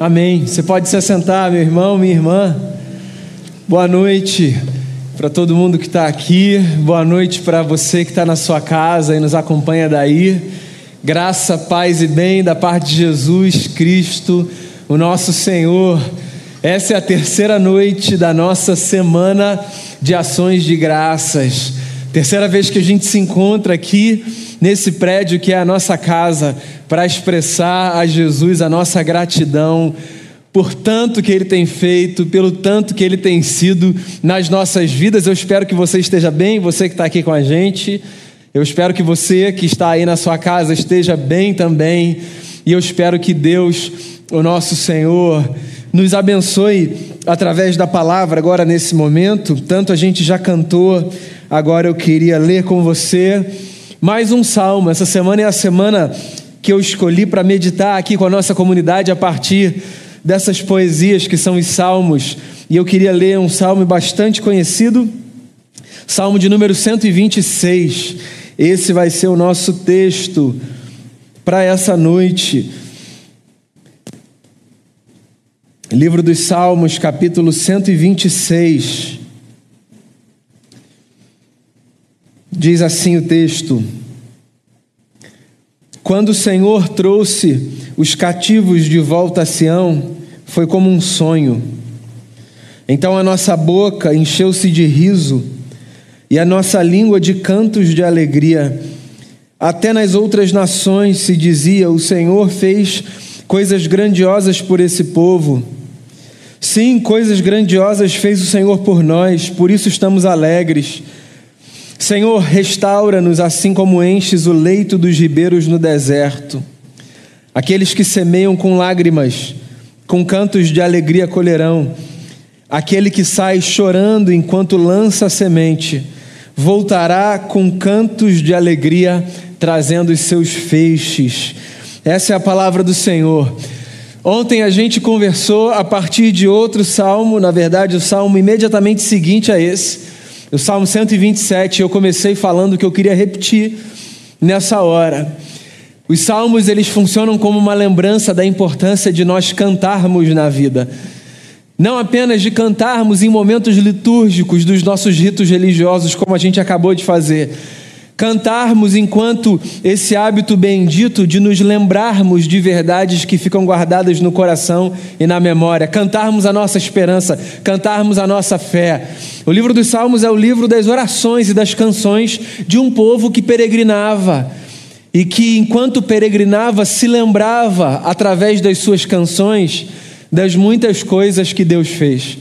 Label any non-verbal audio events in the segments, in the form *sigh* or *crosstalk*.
Amém. Você pode se assentar, meu irmão, minha irmã. Boa noite para todo mundo que está aqui. Boa noite para você que está na sua casa e nos acompanha daí. Graça, paz e bem da parte de Jesus Cristo, o nosso Senhor. Essa é a terceira noite da nossa semana de ações de graças. Terceira vez que a gente se encontra aqui nesse prédio que é a nossa casa para expressar a Jesus a nossa gratidão por tanto que Ele tem feito, pelo tanto que Ele tem sido nas nossas vidas. Eu espero que você esteja bem, você que está aqui com a gente. Eu espero que você que está aí na sua casa esteja bem também. E eu espero que Deus, o nosso Senhor, nos abençoe através da palavra agora nesse momento. Tanto a gente já cantou, agora eu queria ler com você mais um salmo. Essa semana é a semana que eu escolhi para meditar aqui com a nossa comunidade a partir dessas poesias que são os salmos. E eu queria ler um salmo bastante conhecido, salmo de número 126. Esse vai ser o nosso texto para essa noite. Livro dos Salmos, capítulo 126. Diz assim o texto: quando o Senhor trouxe os cativos de volta a Sião, foi como um sonho. Então a nossa boca encheu-se de riso e a nossa língua de cantos de alegria. Até nas outras nações se dizia: O Senhor fez coisas grandiosas por esse povo. Sim, coisas grandiosas fez o Senhor por nós, por isso estamos alegres. Senhor, restaura-nos assim como enches o leito dos ribeiros no deserto. Aqueles que semeiam com lágrimas, com cantos de alegria colherão. Aquele que sai chorando enquanto lança a semente, voltará com cantos de alegria, trazendo os seus feixes. Essa é a palavra do Senhor. Ontem a gente conversou a partir de outro salmo, na verdade, o salmo imediatamente seguinte a esse o Salmo 127, eu comecei falando que eu queria repetir nessa hora. Os salmos eles funcionam como uma lembrança da importância de nós cantarmos na vida. Não apenas de cantarmos em momentos litúrgicos dos nossos ritos religiosos, como a gente acabou de fazer, cantarmos enquanto esse hábito bendito de nos lembrarmos de verdades que ficam guardadas no coração e na memória, cantarmos a nossa esperança, cantarmos a nossa fé. O livro dos Salmos é o livro das orações e das canções de um povo que peregrinava e que, enquanto peregrinava, se lembrava, através das suas canções, das muitas coisas que Deus fez.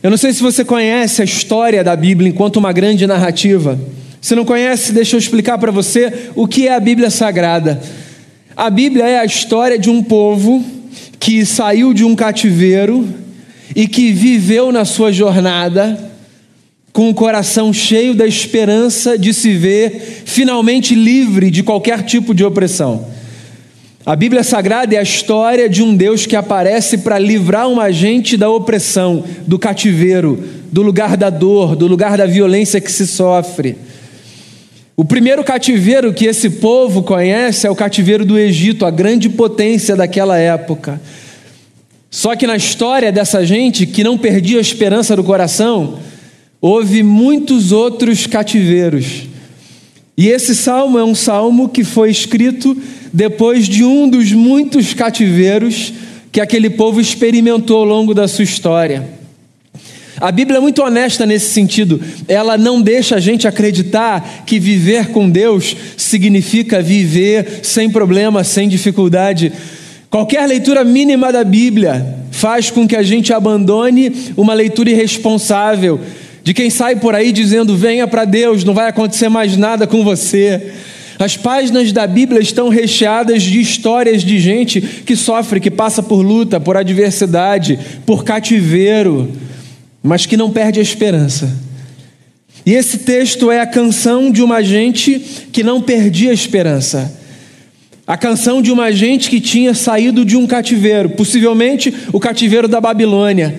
Eu não sei se você conhece a história da Bíblia enquanto uma grande narrativa. Se não conhece, deixa eu explicar para você o que é a Bíblia Sagrada. A Bíblia é a história de um povo que saiu de um cativeiro e que viveu na sua jornada com o coração cheio da esperança de se ver finalmente livre de qualquer tipo de opressão. A Bíblia Sagrada é a história de um Deus que aparece para livrar uma gente da opressão, do cativeiro, do lugar da dor, do lugar da violência que se sofre. O primeiro cativeiro que esse povo conhece é o cativeiro do Egito, a grande potência daquela época. Só que na história dessa gente que não perdia a esperança do coração, houve muitos outros cativeiros. E esse salmo é um salmo que foi escrito depois de um dos muitos cativeiros que aquele povo experimentou ao longo da sua história. A Bíblia é muito honesta nesse sentido. Ela não deixa a gente acreditar que viver com Deus significa viver sem problema, sem dificuldade. Qualquer leitura mínima da Bíblia faz com que a gente abandone uma leitura irresponsável de quem sai por aí dizendo: venha para Deus, não vai acontecer mais nada com você. As páginas da Bíblia estão recheadas de histórias de gente que sofre, que passa por luta, por adversidade, por cativeiro mas que não perde a esperança. E esse texto é a canção de uma gente que não perdia a esperança. A canção de uma gente que tinha saído de um cativeiro, possivelmente o cativeiro da Babilônia,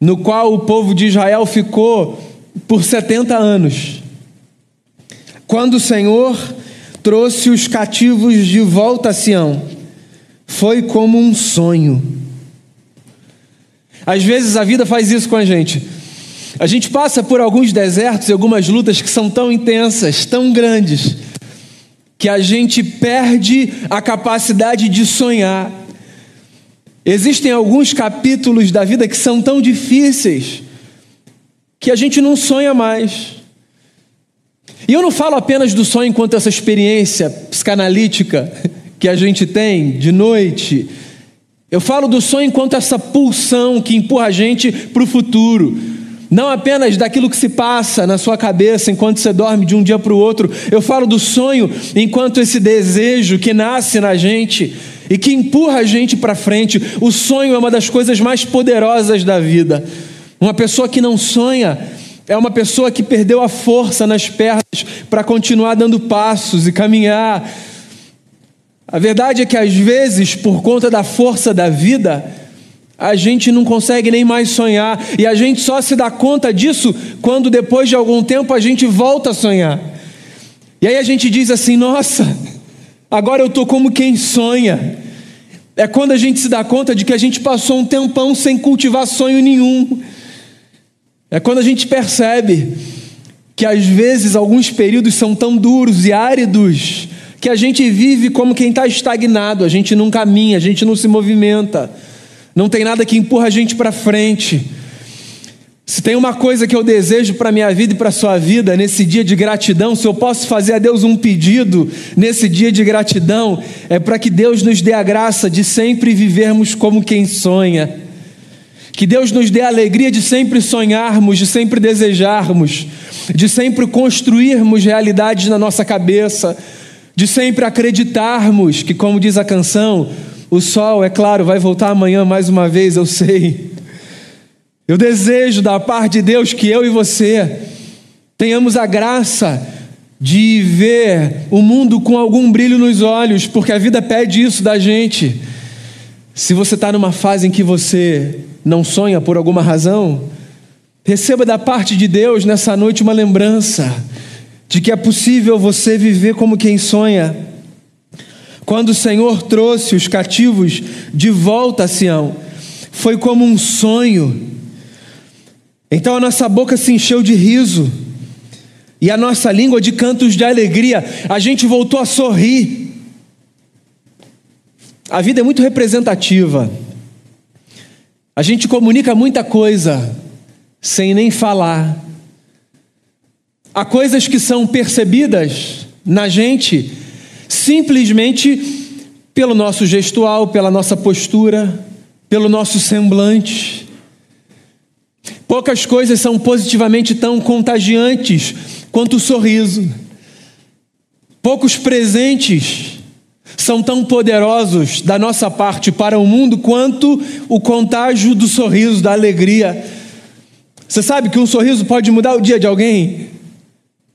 no qual o povo de Israel ficou por 70 anos. Quando o Senhor trouxe os cativos de volta a Sião, foi como um sonho. Às vezes a vida faz isso com a gente. A gente passa por alguns desertos e algumas lutas que são tão intensas, tão grandes, que a gente perde a capacidade de sonhar. Existem alguns capítulos da vida que são tão difíceis que a gente não sonha mais. E eu não falo apenas do sonho enquanto essa experiência psicanalítica que a gente tem de noite. Eu falo do sonho enquanto essa pulsão que empurra a gente para o futuro. Não apenas daquilo que se passa na sua cabeça enquanto você dorme de um dia para o outro. Eu falo do sonho enquanto esse desejo que nasce na gente e que empurra a gente para frente. O sonho é uma das coisas mais poderosas da vida. Uma pessoa que não sonha é uma pessoa que perdeu a força nas pernas para continuar dando passos e caminhar. A verdade é que às vezes, por conta da força da vida, a gente não consegue nem mais sonhar, e a gente só se dá conta disso quando depois de algum tempo a gente volta a sonhar. E aí a gente diz assim: nossa, agora eu estou como quem sonha. É quando a gente se dá conta de que a gente passou um tempão sem cultivar sonho nenhum. É quando a gente percebe que às vezes alguns períodos são tão duros e áridos que a gente vive como quem está estagnado, a gente não caminha, a gente não se movimenta, não tem nada que empurra a gente para frente. Se tem uma coisa que eu desejo para a minha vida e para a sua vida nesse dia de gratidão, se eu posso fazer a Deus um pedido nesse dia de gratidão, é para que Deus nos dê a graça de sempre vivermos como quem sonha. Que Deus nos dê a alegria de sempre sonharmos, de sempre desejarmos, de sempre construirmos realidades na nossa cabeça, de sempre acreditarmos que, como diz a canção, o sol, é claro, vai voltar amanhã mais uma vez, eu sei. Eu desejo da parte de Deus que eu e você tenhamos a graça de ver o mundo com algum brilho nos olhos, porque a vida pede isso da gente. Se você está numa fase em que você não sonha por alguma razão, receba da parte de Deus nessa noite uma lembrança de que é possível você viver como quem sonha. Quando o Senhor trouxe os cativos de volta a Sião, foi como um sonho. Então a nossa boca se encheu de riso e a nossa língua de cantos de alegria. A gente voltou a sorrir. A vida é muito representativa. A gente comunica muita coisa sem nem falar. Há coisas que são percebidas na gente simplesmente pelo nosso gestual, pela nossa postura, pelo nosso semblante. Poucas coisas são positivamente tão contagiantes quanto o sorriso. Poucos presentes são tão poderosos da nossa parte para o mundo quanto o contágio do sorriso, da alegria. Você sabe que um sorriso pode mudar o dia de alguém?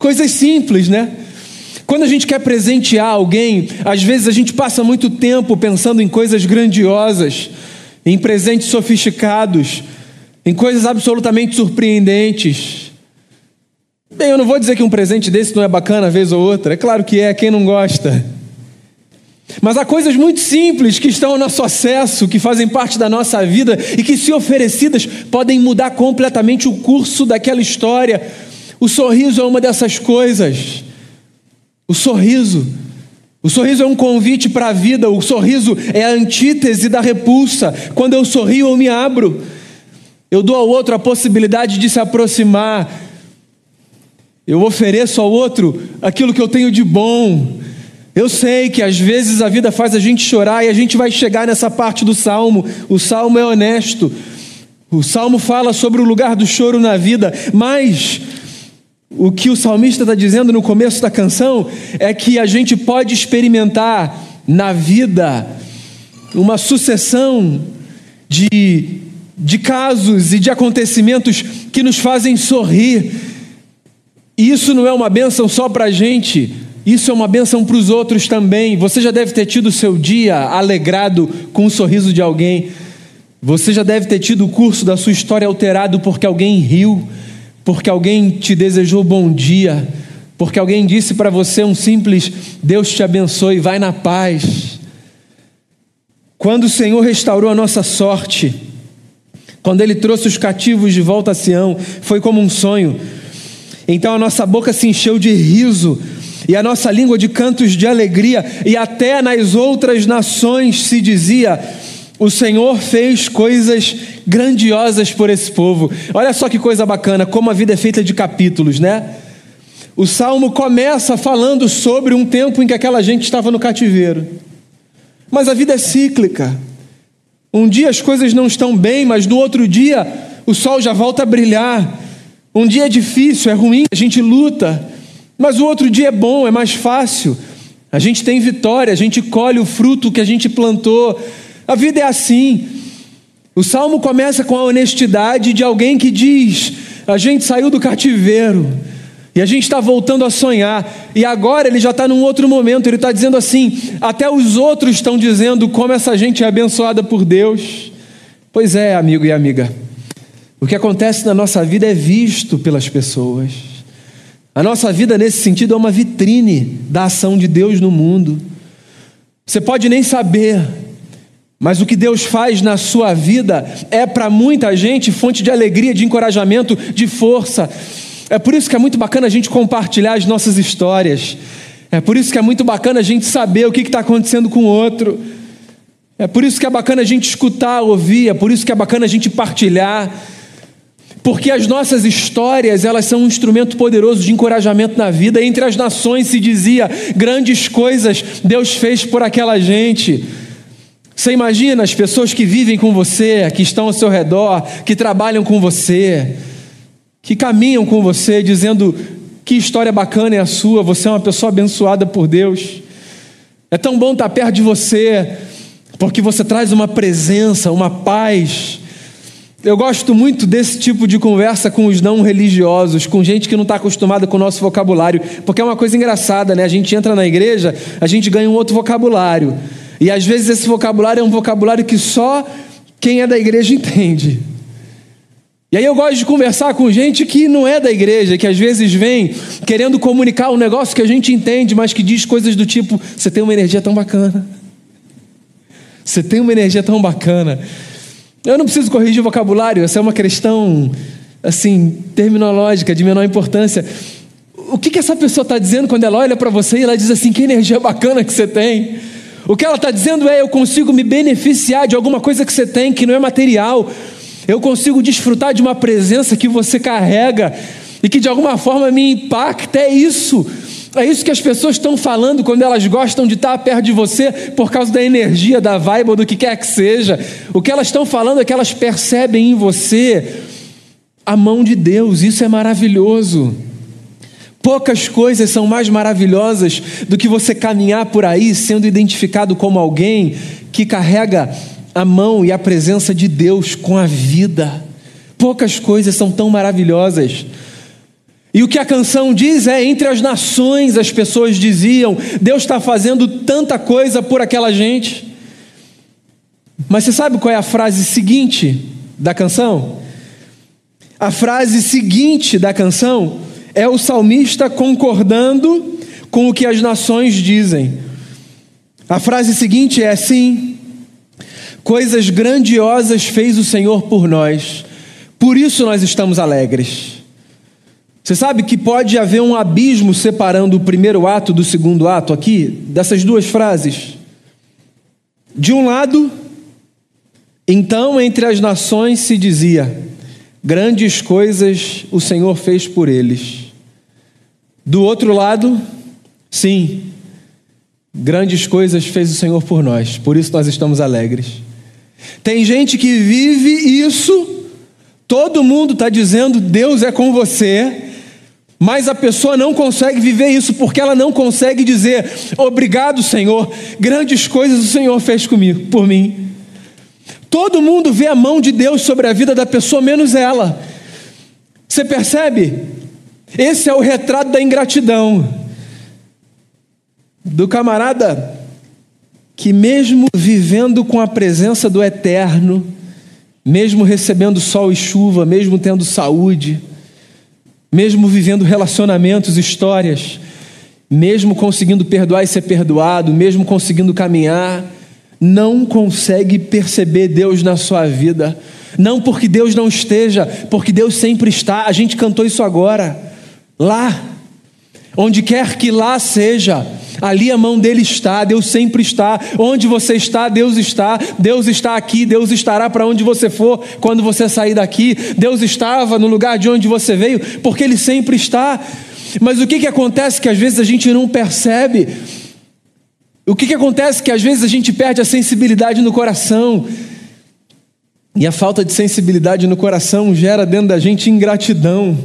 Coisas simples, né? Quando a gente quer presentear alguém, às vezes a gente passa muito tempo pensando em coisas grandiosas, em presentes sofisticados, em coisas absolutamente surpreendentes. Bem, eu não vou dizer que um presente desse não é bacana vez ou outra, é claro que é, quem não gosta. Mas há coisas muito simples que estão ao nosso acesso, que fazem parte da nossa vida e que, se oferecidas, podem mudar completamente o curso daquela história. O sorriso é uma dessas coisas. O sorriso. O sorriso é um convite para a vida, o sorriso é a antítese da repulsa. Quando eu sorrio, eu me abro. Eu dou ao outro a possibilidade de se aproximar. Eu ofereço ao outro aquilo que eu tenho de bom. Eu sei que às vezes a vida faz a gente chorar e a gente vai chegar nessa parte do salmo. O salmo é honesto. O salmo fala sobre o lugar do choro na vida, mas o que o salmista está dizendo no começo da canção é que a gente pode experimentar na vida uma sucessão de, de casos e de acontecimentos que nos fazem sorrir. E isso não é uma bênção só para a gente, isso é uma bênção para os outros também. Você já deve ter tido o seu dia alegrado com o sorriso de alguém. Você já deve ter tido o curso da sua história alterado porque alguém riu, porque alguém te desejou bom dia, porque alguém disse para você um simples Deus te abençoe, vai na paz. Quando o Senhor restaurou a nossa sorte, quando Ele trouxe os cativos de volta a Sião, foi como um sonho. Então a nossa boca se encheu de riso e a nossa língua de cantos de alegria, e até nas outras nações se dizia: o Senhor fez coisas grandiosas por esse povo. Olha só que coisa bacana, como a vida é feita de capítulos, né? O salmo começa falando sobre um tempo em que aquela gente estava no cativeiro. Mas a vida é cíclica. Um dia as coisas não estão bem, mas no outro dia o sol já volta a brilhar. Um dia é difícil, é ruim, a gente luta, mas o outro dia é bom, é mais fácil. A gente tem vitória, a gente colhe o fruto que a gente plantou. A vida é assim. O salmo começa com a honestidade de alguém que diz: a gente saiu do cativeiro, e a gente está voltando a sonhar. E agora ele já está num outro momento. Ele está dizendo assim: até os outros estão dizendo como essa gente é abençoada por Deus. Pois é, amigo e amiga. O que acontece na nossa vida é visto pelas pessoas. A nossa vida, nesse sentido, é uma vitrine da ação de Deus no mundo. Você pode nem saber, mas o que Deus faz na sua vida é para muita gente fonte de alegria, de encorajamento, de força. É por isso que é muito bacana a gente compartilhar as nossas histórias. É por isso que é muito bacana a gente saber o que está acontecendo com o outro. É por isso que é bacana a gente escutar, ouvir. É por isso que é bacana a gente partilhar. Porque as nossas histórias, elas são um instrumento poderoso de encorajamento na vida. Entre as nações se dizia grandes coisas Deus fez por aquela gente. Você imagina as pessoas que vivem com você, que estão ao seu redor, que trabalham com você que caminham com você dizendo que história bacana é a sua, você é uma pessoa abençoada por Deus. É tão bom estar perto de você, porque você traz uma presença, uma paz. Eu gosto muito desse tipo de conversa com os não religiosos, com gente que não está acostumada com o nosso vocabulário, porque é uma coisa engraçada, né? A gente entra na igreja, a gente ganha um outro vocabulário, e às vezes esse vocabulário é um vocabulário que só quem é da igreja entende. E aí eu gosto de conversar com gente que não é da igreja, que às vezes vem querendo comunicar um negócio que a gente entende, mas que diz coisas do tipo: você tem uma energia tão bacana. Você tem uma energia tão bacana. Eu não preciso corrigir o vocabulário, essa é uma questão assim, terminológica, de menor importância. O que, que essa pessoa está dizendo quando ela olha para você e ela diz assim: que energia bacana que você tem? O que ela está dizendo é: eu consigo me beneficiar de alguma coisa que você tem que não é material eu consigo desfrutar de uma presença que você carrega e que de alguma forma me impacta. É isso. É isso que as pessoas estão falando quando elas gostam de estar perto de você por causa da energia, da vibe ou do que quer que seja. O que elas estão falando é que elas percebem em você a mão de Deus. Isso é maravilhoso. Poucas coisas são mais maravilhosas do que você caminhar por aí sendo identificado como alguém que carrega a mão e a presença de Deus com a vida. Poucas coisas são tão maravilhosas. E o que a canção diz é: entre as nações as pessoas diziam, Deus está fazendo tanta coisa por aquela gente. Mas você sabe qual é a frase seguinte da canção? A frase seguinte da canção é o salmista concordando com o que as nações dizem. A frase seguinte é assim: Coisas grandiosas fez o Senhor por nós, por isso nós estamos alegres. Você sabe que pode haver um abismo separando o primeiro ato do segundo ato aqui, dessas duas frases? De um lado, então entre as nações se dizia: grandes coisas o Senhor fez por eles. Do outro lado, sim, grandes coisas fez o Senhor por nós, por isso nós estamos alegres. Tem gente que vive isso, todo mundo está dizendo Deus é com você, mas a pessoa não consegue viver isso porque ela não consegue dizer obrigado, Senhor, grandes coisas o Senhor fez comigo, por mim. Todo mundo vê a mão de Deus sobre a vida da pessoa, menos ela. Você percebe? Esse é o retrato da ingratidão. Do camarada que, mesmo vivendo com a presença do Eterno, mesmo recebendo sol e chuva, mesmo tendo saúde, mesmo vivendo relacionamentos, histórias, mesmo conseguindo perdoar e ser perdoado, mesmo conseguindo caminhar, não consegue perceber Deus na sua vida. Não porque Deus não esteja, porque Deus sempre está. A gente cantou isso agora. Lá, onde quer que lá seja, ali a mão dele está, Deus sempre está. Onde você está, Deus está. Deus está aqui, Deus estará para onde você for quando você sair daqui. Deus estava no lugar de onde você veio, porque ele sempre está. Mas o que, que acontece que às vezes a gente não percebe? O que, que acontece que às vezes a gente perde a sensibilidade no coração? E a falta de sensibilidade no coração gera dentro da gente ingratidão.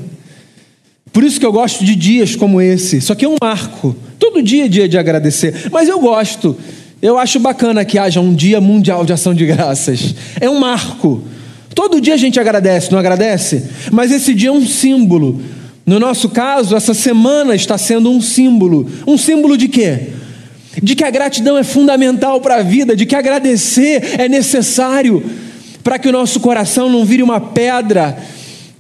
Por isso que eu gosto de dias como esse. Isso aqui é um marco. Todo dia é dia de agradecer. Mas eu gosto. Eu acho bacana que haja um dia mundial de ação de graças. É um marco. Todo dia a gente agradece, não agradece? Mas esse dia é um símbolo. No nosso caso, essa semana está sendo um símbolo. Um símbolo de quê? de que a gratidão é fundamental para a vida, de que agradecer é necessário para que o nosso coração não vire uma pedra,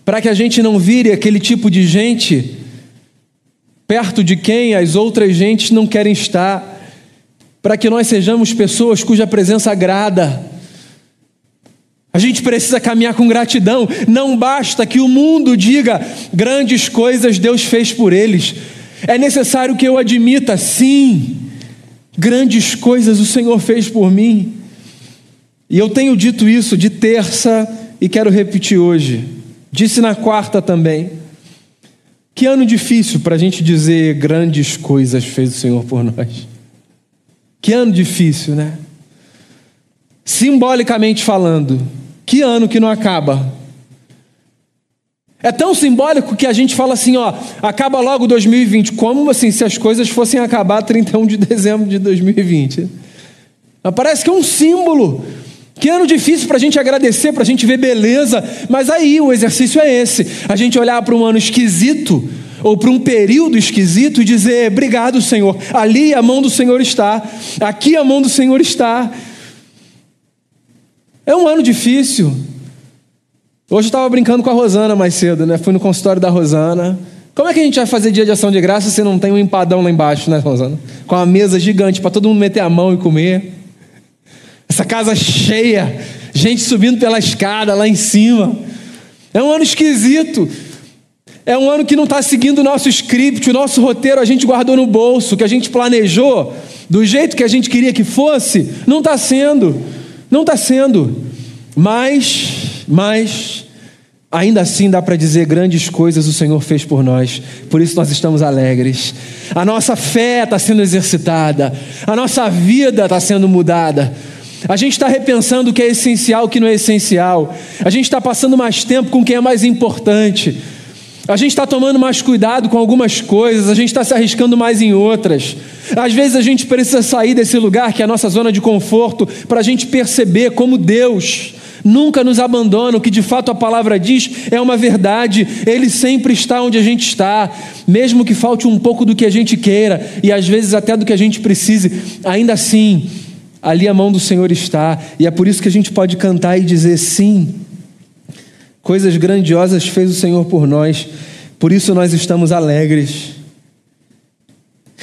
para que a gente não vire aquele tipo de gente perto de quem as outras gentes não querem estar, para que nós sejamos pessoas cuja presença agrada. A gente precisa caminhar com gratidão, não basta que o mundo diga grandes coisas Deus fez por eles, é necessário que eu admita, sim, Grandes coisas o Senhor fez por mim. E eu tenho dito isso de terça e quero repetir hoje. Disse na quarta também. Que ano difícil para a gente dizer grandes coisas fez o Senhor por nós. Que ano difícil, né? Simbolicamente falando, que ano que não acaba. É tão simbólico que a gente fala assim, ó, acaba logo 2020. Como assim, se as coisas fossem acabar 31 de dezembro de 2020? Mas parece que é um símbolo. Que ano difícil para a gente agradecer, para a gente ver beleza. Mas aí o exercício é esse: a gente olhar para um ano esquisito, ou para um período esquisito, e dizer: Obrigado, Senhor. Ali a mão do Senhor está, aqui a mão do Senhor está. É um ano difícil, Hoje eu estava brincando com a Rosana mais cedo, né? Fui no consultório da Rosana. Como é que a gente vai fazer dia de ação de graça se não tem um empadão lá embaixo, né, Rosana? Com uma mesa gigante para todo mundo meter a mão e comer. Essa casa cheia, gente subindo pela escada lá em cima. É um ano esquisito. É um ano que não está seguindo o nosso script, o nosso roteiro a gente guardou no bolso, que a gente planejou do jeito que a gente queria que fosse, não está sendo. Não está sendo. Mas, mas, ainda assim dá para dizer grandes coisas o Senhor fez por nós, por isso nós estamos alegres. A nossa fé está sendo exercitada, a nossa vida está sendo mudada. A gente está repensando o que é essencial, o que não é essencial. A gente está passando mais tempo com quem é mais importante. A gente está tomando mais cuidado com algumas coisas, a gente está se arriscando mais em outras. Às vezes a gente precisa sair desse lugar que é a nossa zona de conforto para a gente perceber como Deus nunca nos abandona, o que de fato a palavra diz é uma verdade, Ele sempre está onde a gente está, mesmo que falte um pouco do que a gente queira e às vezes até do que a gente precise, ainda assim, ali a mão do Senhor está, e é por isso que a gente pode cantar e dizer sim. Coisas grandiosas fez o Senhor por nós, por isso nós estamos alegres.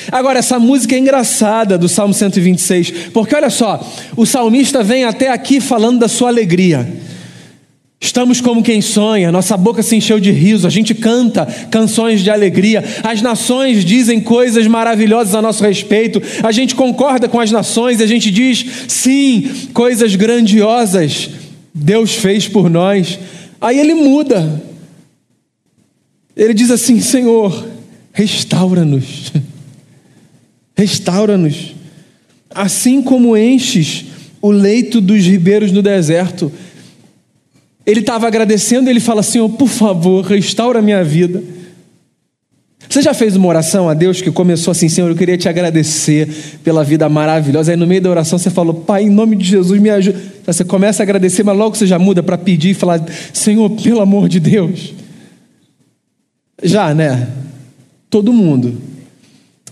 Agora, essa música é engraçada do Salmo 126, porque olha só, o salmista vem até aqui falando da sua alegria. Estamos como quem sonha, nossa boca se encheu de riso, a gente canta canções de alegria, as nações dizem coisas maravilhosas a nosso respeito, a gente concorda com as nações a gente diz, sim, coisas grandiosas Deus fez por nós. Aí ele muda, ele diz assim: Senhor, restaura-nos. *laughs* Restaura-nos, assim como enches o leito dos ribeiros no deserto. Ele estava agradecendo, ele fala: Senhor, por favor, restaura minha vida. Você já fez uma oração a Deus que começou assim, Senhor, eu queria te agradecer pela vida maravilhosa. Aí no meio da oração você falou, Pai, em nome de Jesus, me ajuda. Você começa a agradecer, mas logo você já muda para pedir e falar, Senhor, pelo amor de Deus. Já, né? Todo mundo.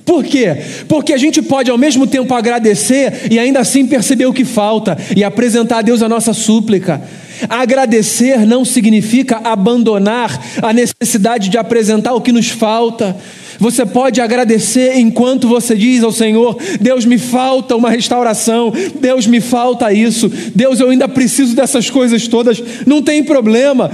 Por quê? Porque a gente pode ao mesmo tempo agradecer e ainda assim perceber o que falta e apresentar a Deus a nossa súplica. Agradecer não significa abandonar a necessidade de apresentar o que nos falta. Você pode agradecer enquanto você diz ao Senhor: Deus, me falta uma restauração, Deus, me falta isso, Deus, eu ainda preciso dessas coisas todas. Não tem problema.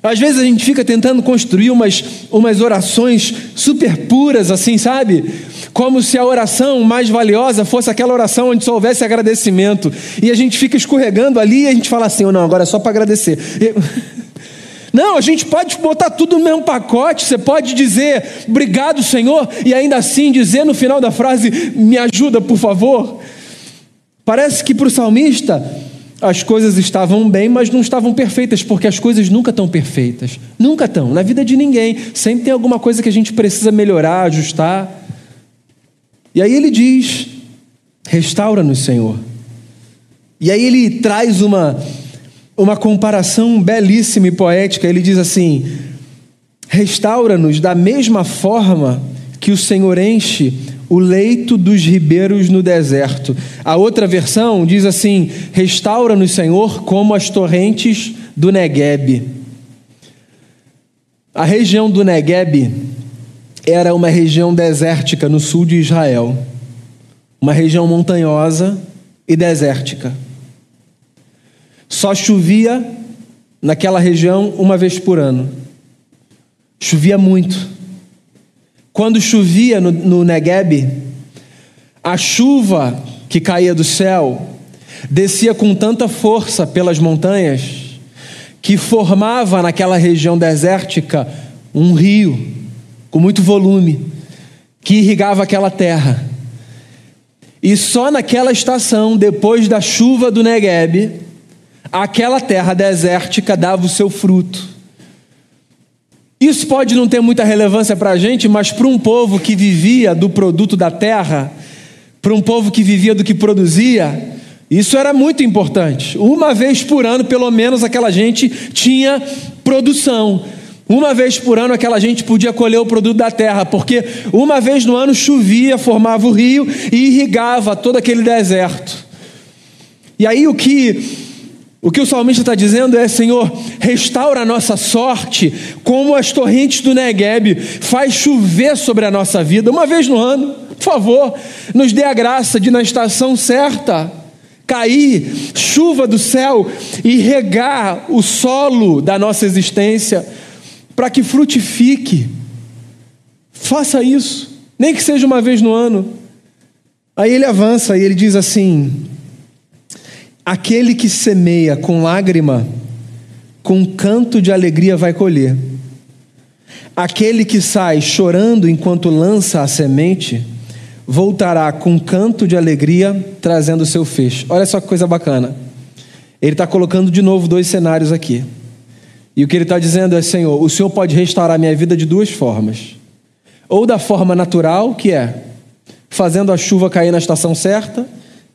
Às vezes a gente fica tentando construir umas, umas orações super puras, assim, sabe? Como se a oração mais valiosa fosse aquela oração onde só houvesse agradecimento. E a gente fica escorregando ali e a gente fala assim: oh, não, agora é só para agradecer. *laughs* Não, a gente pode botar tudo no mesmo pacote. Você pode dizer obrigado, Senhor, e ainda assim dizer no final da frase: me ajuda, por favor. Parece que para o salmista as coisas estavam bem, mas não estavam perfeitas, porque as coisas nunca estão perfeitas. Nunca estão. Na vida de ninguém. Sempre tem alguma coisa que a gente precisa melhorar, ajustar. E aí ele diz: restaura-nos, Senhor. E aí ele traz uma, uma comparação belíssima e poética. Ele diz assim: restaura-nos da mesma forma que o Senhor enche o leito dos ribeiros no deserto. A outra versão diz assim: restaura-nos, Senhor, como as torrentes do Negueb. A região do Negueb era uma região desértica no sul de Israel, uma região montanhosa e desértica. Só chovia naquela região uma vez por ano. Chovia muito. Quando chovia no, no Negueb, a chuva que caía do céu descia com tanta força pelas montanhas que formava naquela região desértica um rio com muito volume que irrigava aquela terra. E só naquela estação, depois da chuva do Negueb, aquela terra desértica dava o seu fruto. Isso pode não ter muita relevância para a gente, mas para um povo que vivia do produto da terra, para um povo que vivia do que produzia, isso era muito importante. Uma vez por ano, pelo menos, aquela gente tinha produção. Uma vez por ano, aquela gente podia colher o produto da terra, porque uma vez no ano chovia, formava o rio e irrigava todo aquele deserto. E aí o que o que o salmista está dizendo é: Senhor, restaura a nossa sorte, como as torrentes do Negueb, faz chover sobre a nossa vida, uma vez no ano, por favor, nos dê a graça de, na estação certa, cair chuva do céu e regar o solo da nossa existência, para que frutifique. Faça isso, nem que seja uma vez no ano. Aí ele avança e ele diz assim: Aquele que semeia com lágrima, com canto de alegria vai colher. Aquele que sai chorando enquanto lança a semente, voltará com canto de alegria, trazendo o seu feixe. Olha só que coisa bacana. Ele está colocando de novo dois cenários aqui. E o que ele está dizendo é: Senhor, o Senhor pode restaurar minha vida de duas formas. Ou da forma natural, que é fazendo a chuva cair na estação certa,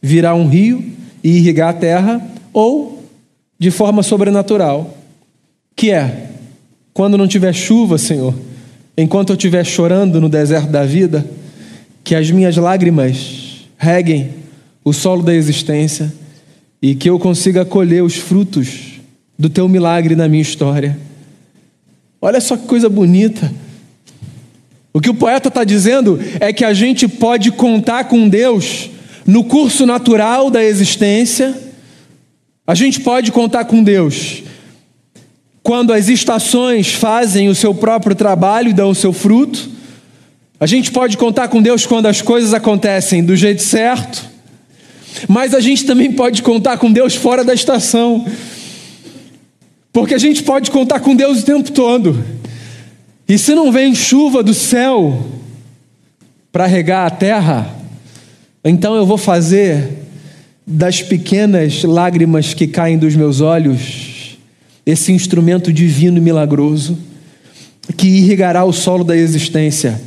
virar um rio, e irrigar a terra, ou de forma sobrenatural, que é quando não tiver chuva, Senhor, enquanto eu estiver chorando no deserto da vida, que as minhas lágrimas reguem o solo da existência e que eu consiga colher os frutos do teu milagre na minha história. Olha só que coisa bonita. O que o poeta está dizendo é que a gente pode contar com Deus no curso natural da existência, a gente pode contar com Deus. Quando as estações fazem o seu próprio trabalho e dão o seu fruto, a gente pode contar com Deus quando as coisas acontecem do jeito certo, mas a gente também pode contar com Deus fora da estação, porque a gente pode contar com Deus o tempo todo. E se não vem chuva do céu para regar a terra, então eu vou fazer das pequenas lágrimas que caem dos meus olhos esse instrumento divino e milagroso que irrigará o solo da existência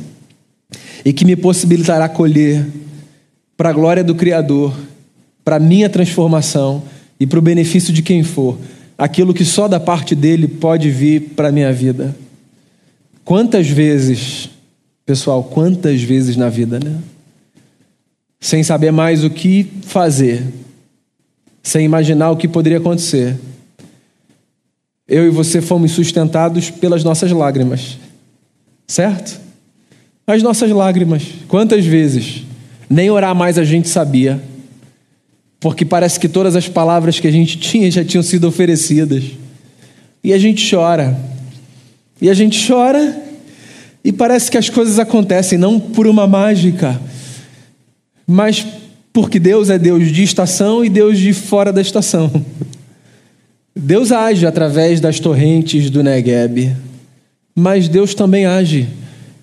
e que me possibilitará colher para a glória do Criador, para a minha transformação e para o benefício de quem for, aquilo que só da parte dele pode vir para a minha vida. Quantas vezes, pessoal, quantas vezes na vida, né? sem saber mais o que fazer, sem imaginar o que poderia acontecer. eu e você fomos sustentados pelas nossas lágrimas, certo? As nossas lágrimas. Quantas vezes nem orar mais a gente sabia, porque parece que todas as palavras que a gente tinha já tinham sido oferecidas. E a gente chora. E a gente chora e parece que as coisas acontecem não por uma mágica, mas porque Deus é Deus de estação e Deus de fora da estação. Deus age através das torrentes do Negueb, mas Deus também age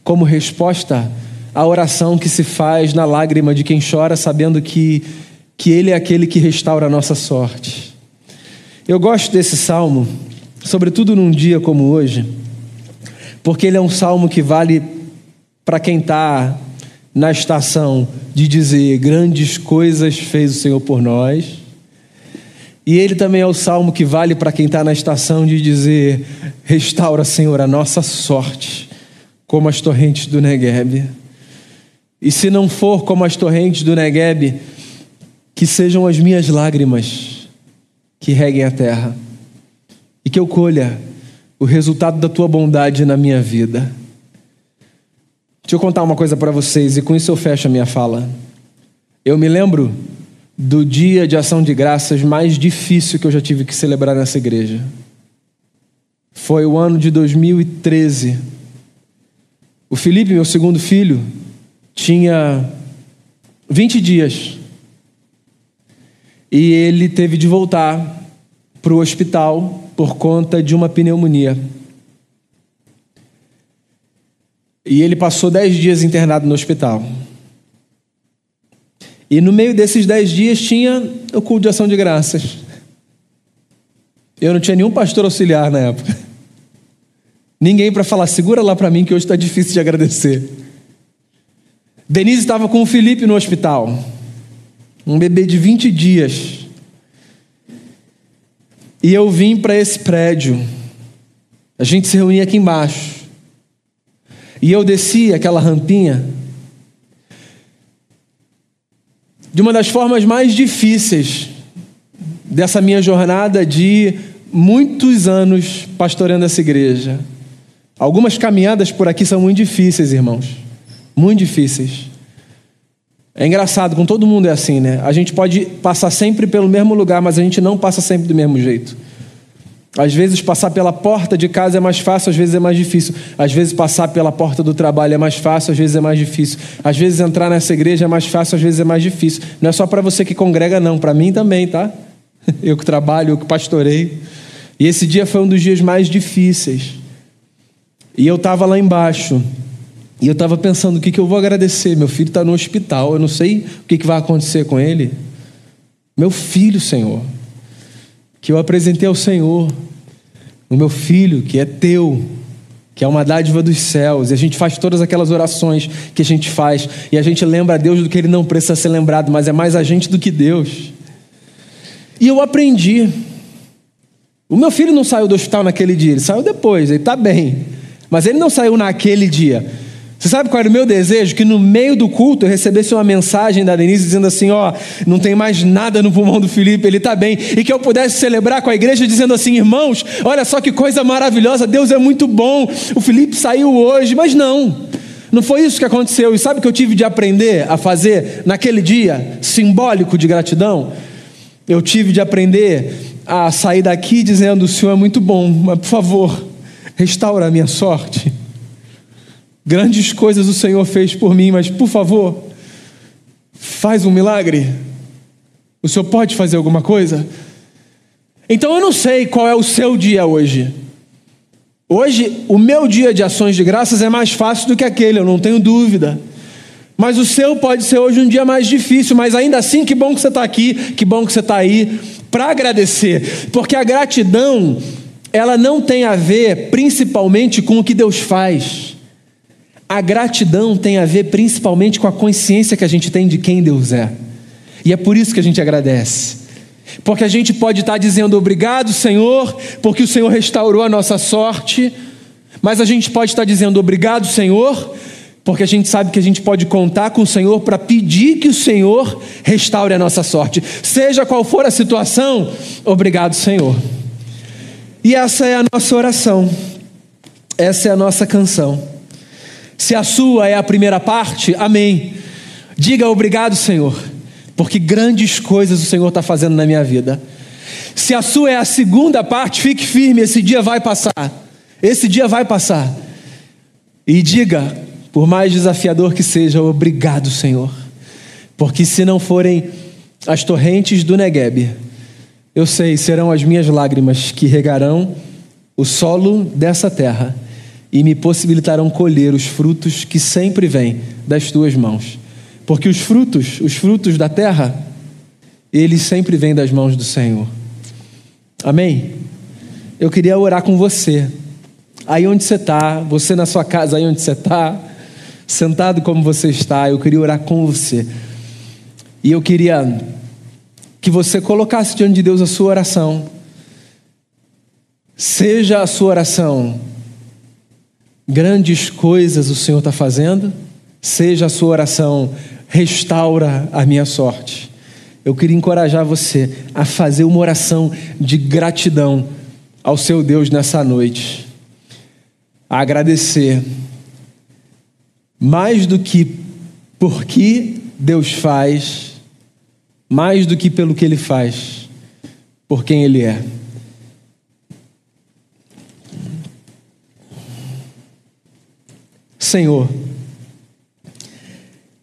como resposta à oração que se faz na lágrima de quem chora, sabendo que, que Ele é aquele que restaura a nossa sorte. Eu gosto desse salmo, sobretudo num dia como hoje, porque ele é um salmo que vale para quem está na estação de dizer: grandes coisas fez o Senhor por nós e ele também é o salmo que vale para quem está na estação de dizer: restaura, Senhor, a nossa sorte, como as torrentes do Negueb. E se não for como as torrentes do Negueb, que sejam as minhas lágrimas que reguem a terra e que eu colha o resultado da tua bondade na minha vida. Deixa eu contar uma coisa para vocês e com isso eu fecho a minha fala. Eu me lembro do dia de ação de graças mais difícil que eu já tive que celebrar nessa igreja. Foi o ano de 2013. O Felipe, meu segundo filho, tinha 20 dias. E ele teve de voltar para o hospital por conta de uma pneumonia. E ele passou 10 dias internado no hospital. E no meio desses dez dias tinha o culto de ação de graças. Eu não tinha nenhum pastor auxiliar na época. Ninguém para falar, segura lá para mim que hoje está difícil de agradecer. Denise estava com o Felipe no hospital. Um bebê de 20 dias. E eu vim para esse prédio. A gente se reunia aqui embaixo. E eu desci aquela rampinha de uma das formas mais difíceis dessa minha jornada de muitos anos pastoreando essa igreja. Algumas caminhadas por aqui são muito difíceis, irmãos. Muito difíceis. É engraçado, com todo mundo é assim, né? A gente pode passar sempre pelo mesmo lugar, mas a gente não passa sempre do mesmo jeito. Às vezes passar pela porta de casa é mais fácil, às vezes é mais difícil. Às vezes passar pela porta do trabalho é mais fácil, às vezes é mais difícil. Às vezes entrar nessa igreja é mais fácil, às vezes é mais difícil. Não é só para você que congrega, não, para mim também, tá? *laughs* Eu que trabalho, eu que pastorei. E esse dia foi um dos dias mais difíceis. E eu estava lá embaixo. E eu estava pensando: o que, que eu vou agradecer? Meu filho está no hospital, eu não sei o que, que vai acontecer com ele. Meu filho, Senhor que eu apresentei ao Senhor, o meu filho, que é teu, que é uma dádiva dos céus, e a gente faz todas aquelas orações que a gente faz, e a gente lembra a Deus do que ele não precisa ser lembrado, mas é mais a gente do que Deus. E eu aprendi. O meu filho não saiu do hospital naquele dia, ele saiu depois, ele está bem, mas ele não saiu naquele dia. Você sabe qual era o meu desejo? Que no meio do culto eu recebesse uma mensagem da Denise dizendo assim: ó, não tem mais nada no pulmão do Felipe, ele está bem. E que eu pudesse celebrar com a igreja dizendo assim: irmãos, olha só que coisa maravilhosa, Deus é muito bom, o Felipe saiu hoje. Mas não, não foi isso que aconteceu. E sabe o que eu tive de aprender a fazer naquele dia simbólico de gratidão? Eu tive de aprender a sair daqui dizendo: o Senhor é muito bom, mas por favor, restaura a minha sorte. Grandes coisas o Senhor fez por mim, mas por favor, faz um milagre. O Senhor pode fazer alguma coisa? Então eu não sei qual é o seu dia hoje. Hoje, o meu dia de ações de graças é mais fácil do que aquele, eu não tenho dúvida. Mas o seu pode ser hoje um dia mais difícil, mas ainda assim, que bom que você está aqui, que bom que você está aí, para agradecer, porque a gratidão, ela não tem a ver principalmente com o que Deus faz. A gratidão tem a ver principalmente com a consciência que a gente tem de quem Deus é. E é por isso que a gente agradece. Porque a gente pode estar dizendo obrigado, Senhor, porque o Senhor restaurou a nossa sorte, mas a gente pode estar dizendo obrigado, Senhor, porque a gente sabe que a gente pode contar com o Senhor para pedir que o Senhor restaure a nossa sorte. Seja qual for a situação, obrigado, Senhor. E essa é a nossa oração, essa é a nossa canção. Se a sua é a primeira parte, amém. Diga obrigado, Senhor, porque grandes coisas o Senhor está fazendo na minha vida. Se a sua é a segunda parte, fique firme, esse dia vai passar. Esse dia vai passar. E diga, por mais desafiador que seja, obrigado, Senhor. Porque se não forem as torrentes do Negueb, eu sei, serão as minhas lágrimas que regarão o solo dessa terra e me possibilitarão colher os frutos que sempre vêm das tuas mãos. Porque os frutos, os frutos da terra, eles sempre vêm das mãos do Senhor. Amém? Eu queria orar com você. Aí onde você está, você na sua casa, aí onde você está, sentado como você está, eu queria orar com você. E eu queria que você colocasse diante de Deus a sua oração. Seja a sua oração, grandes coisas o Senhor está fazendo, seja a sua oração, restaura a minha sorte. Eu queria encorajar você a fazer uma oração de gratidão ao seu Deus nessa noite, a agradecer, mais do que por que Deus faz, mais do que pelo que Ele faz, por quem Ele é. Senhor,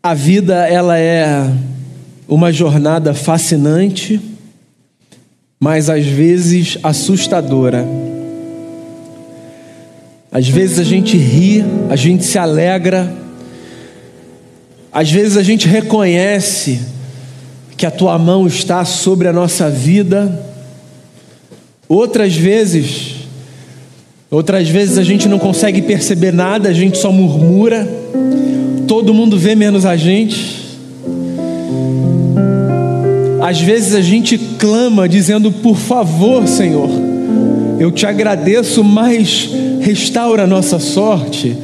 a vida ela é uma jornada fascinante, mas às vezes assustadora. Às vezes a gente ri, a gente se alegra, às vezes a gente reconhece que a tua mão está sobre a nossa vida. Outras vezes, outras vezes a gente não consegue perceber nada, a gente só murmura. Todo mundo vê menos a gente. Às vezes a gente clama dizendo: "Por favor, Senhor, eu te agradeço, mas restaura a nossa sorte".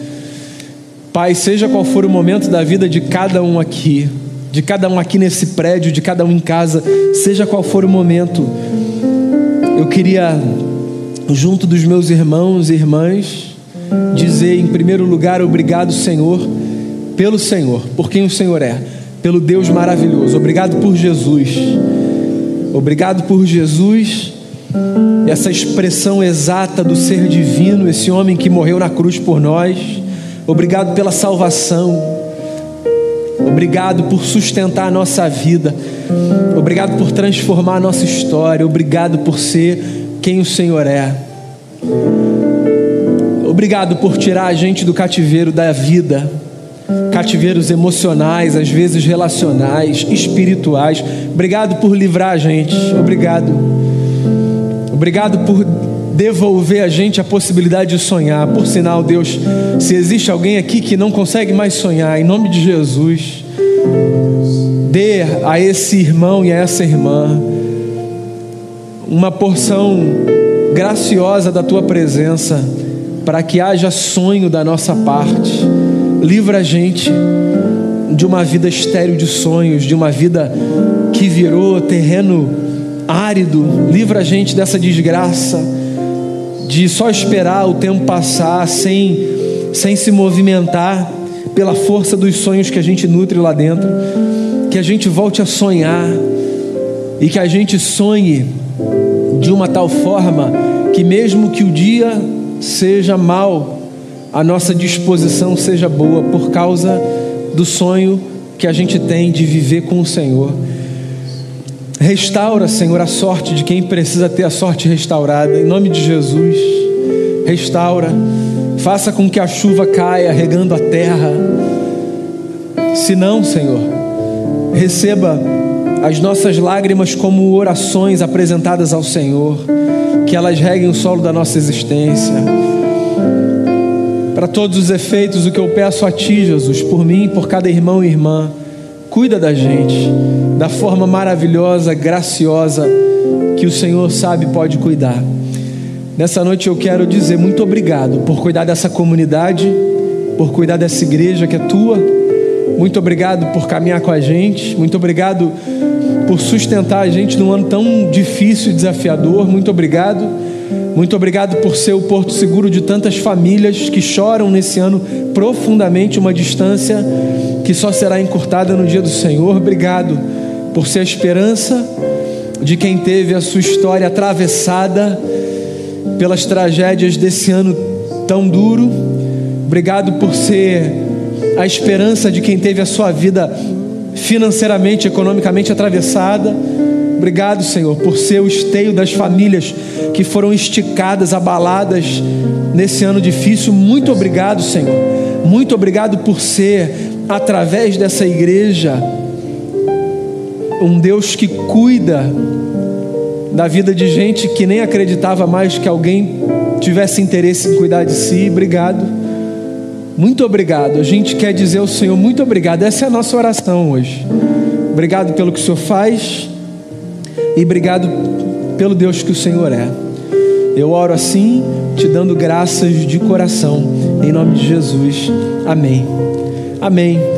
Pai, seja qual for o momento da vida de cada um aqui, de cada um aqui nesse prédio, de cada um em casa, seja qual for o momento, eu queria, junto dos meus irmãos e irmãs, dizer em primeiro lugar, obrigado, Senhor, pelo Senhor, por quem o Senhor é, pelo Deus maravilhoso. Obrigado por Jesus. Obrigado por Jesus, essa expressão exata do ser divino, esse homem que morreu na cruz por nós. Obrigado pela salvação. Obrigado por sustentar a nossa vida. Obrigado por transformar a nossa história. Obrigado por ser quem o Senhor é. Obrigado por tirar a gente do cativeiro da vida, cativeiros emocionais, às vezes relacionais, espirituais. Obrigado por livrar a gente. Obrigado. Obrigado por devolver a gente a possibilidade de sonhar. Por sinal, Deus, se existe alguém aqui que não consegue mais sonhar, em nome de Jesus, dê a esse irmão e a essa irmã uma porção graciosa da tua presença, para que haja sonho da nossa parte. Livra a gente de uma vida estéril de sonhos, de uma vida que virou terreno árido. Livra a gente dessa desgraça de só esperar o tempo passar sem, sem se movimentar pela força dos sonhos que a gente nutre lá dentro, que a gente volte a sonhar e que a gente sonhe de uma tal forma que, mesmo que o dia seja mau, a nossa disposição seja boa por causa do sonho que a gente tem de viver com o Senhor. Restaura, Senhor, a sorte de quem precisa ter a sorte restaurada, em nome de Jesus. Restaura, faça com que a chuva caia regando a terra. Se não, Senhor, receba as nossas lágrimas como orações apresentadas ao Senhor, que elas reguem o solo da nossa existência. Para todos os efeitos, o que eu peço a Ti, Jesus, por mim, por cada irmão e irmã, cuida da gente da forma maravilhosa, graciosa que o Senhor sabe pode cuidar. Nessa noite eu quero dizer muito obrigado por cuidar dessa comunidade, por cuidar dessa igreja que é tua. Muito obrigado por caminhar com a gente. Muito obrigado por sustentar a gente num ano tão difícil e desafiador. Muito obrigado. Muito obrigado por ser o porto seguro de tantas famílias que choram nesse ano profundamente uma distância que só será encurtada no dia do Senhor. Obrigado por ser a esperança de quem teve a sua história atravessada pelas tragédias desse ano tão duro. Obrigado por ser a esperança de quem teve a sua vida financeiramente, economicamente atravessada. Obrigado, Senhor, por ser o esteio das famílias que foram esticadas, abaladas nesse ano difícil. Muito obrigado, Senhor. Muito obrigado por ser, através dessa igreja, um Deus que cuida da vida de gente que nem acreditava mais que alguém tivesse interesse em cuidar de si. Obrigado. Muito obrigado. A gente quer dizer ao Senhor muito obrigado. Essa é a nossa oração hoje. Obrigado pelo que o Senhor faz e obrigado pelo Deus que o Senhor é. Eu oro assim, te dando graças de coração, em nome de Jesus. Amém. Amém.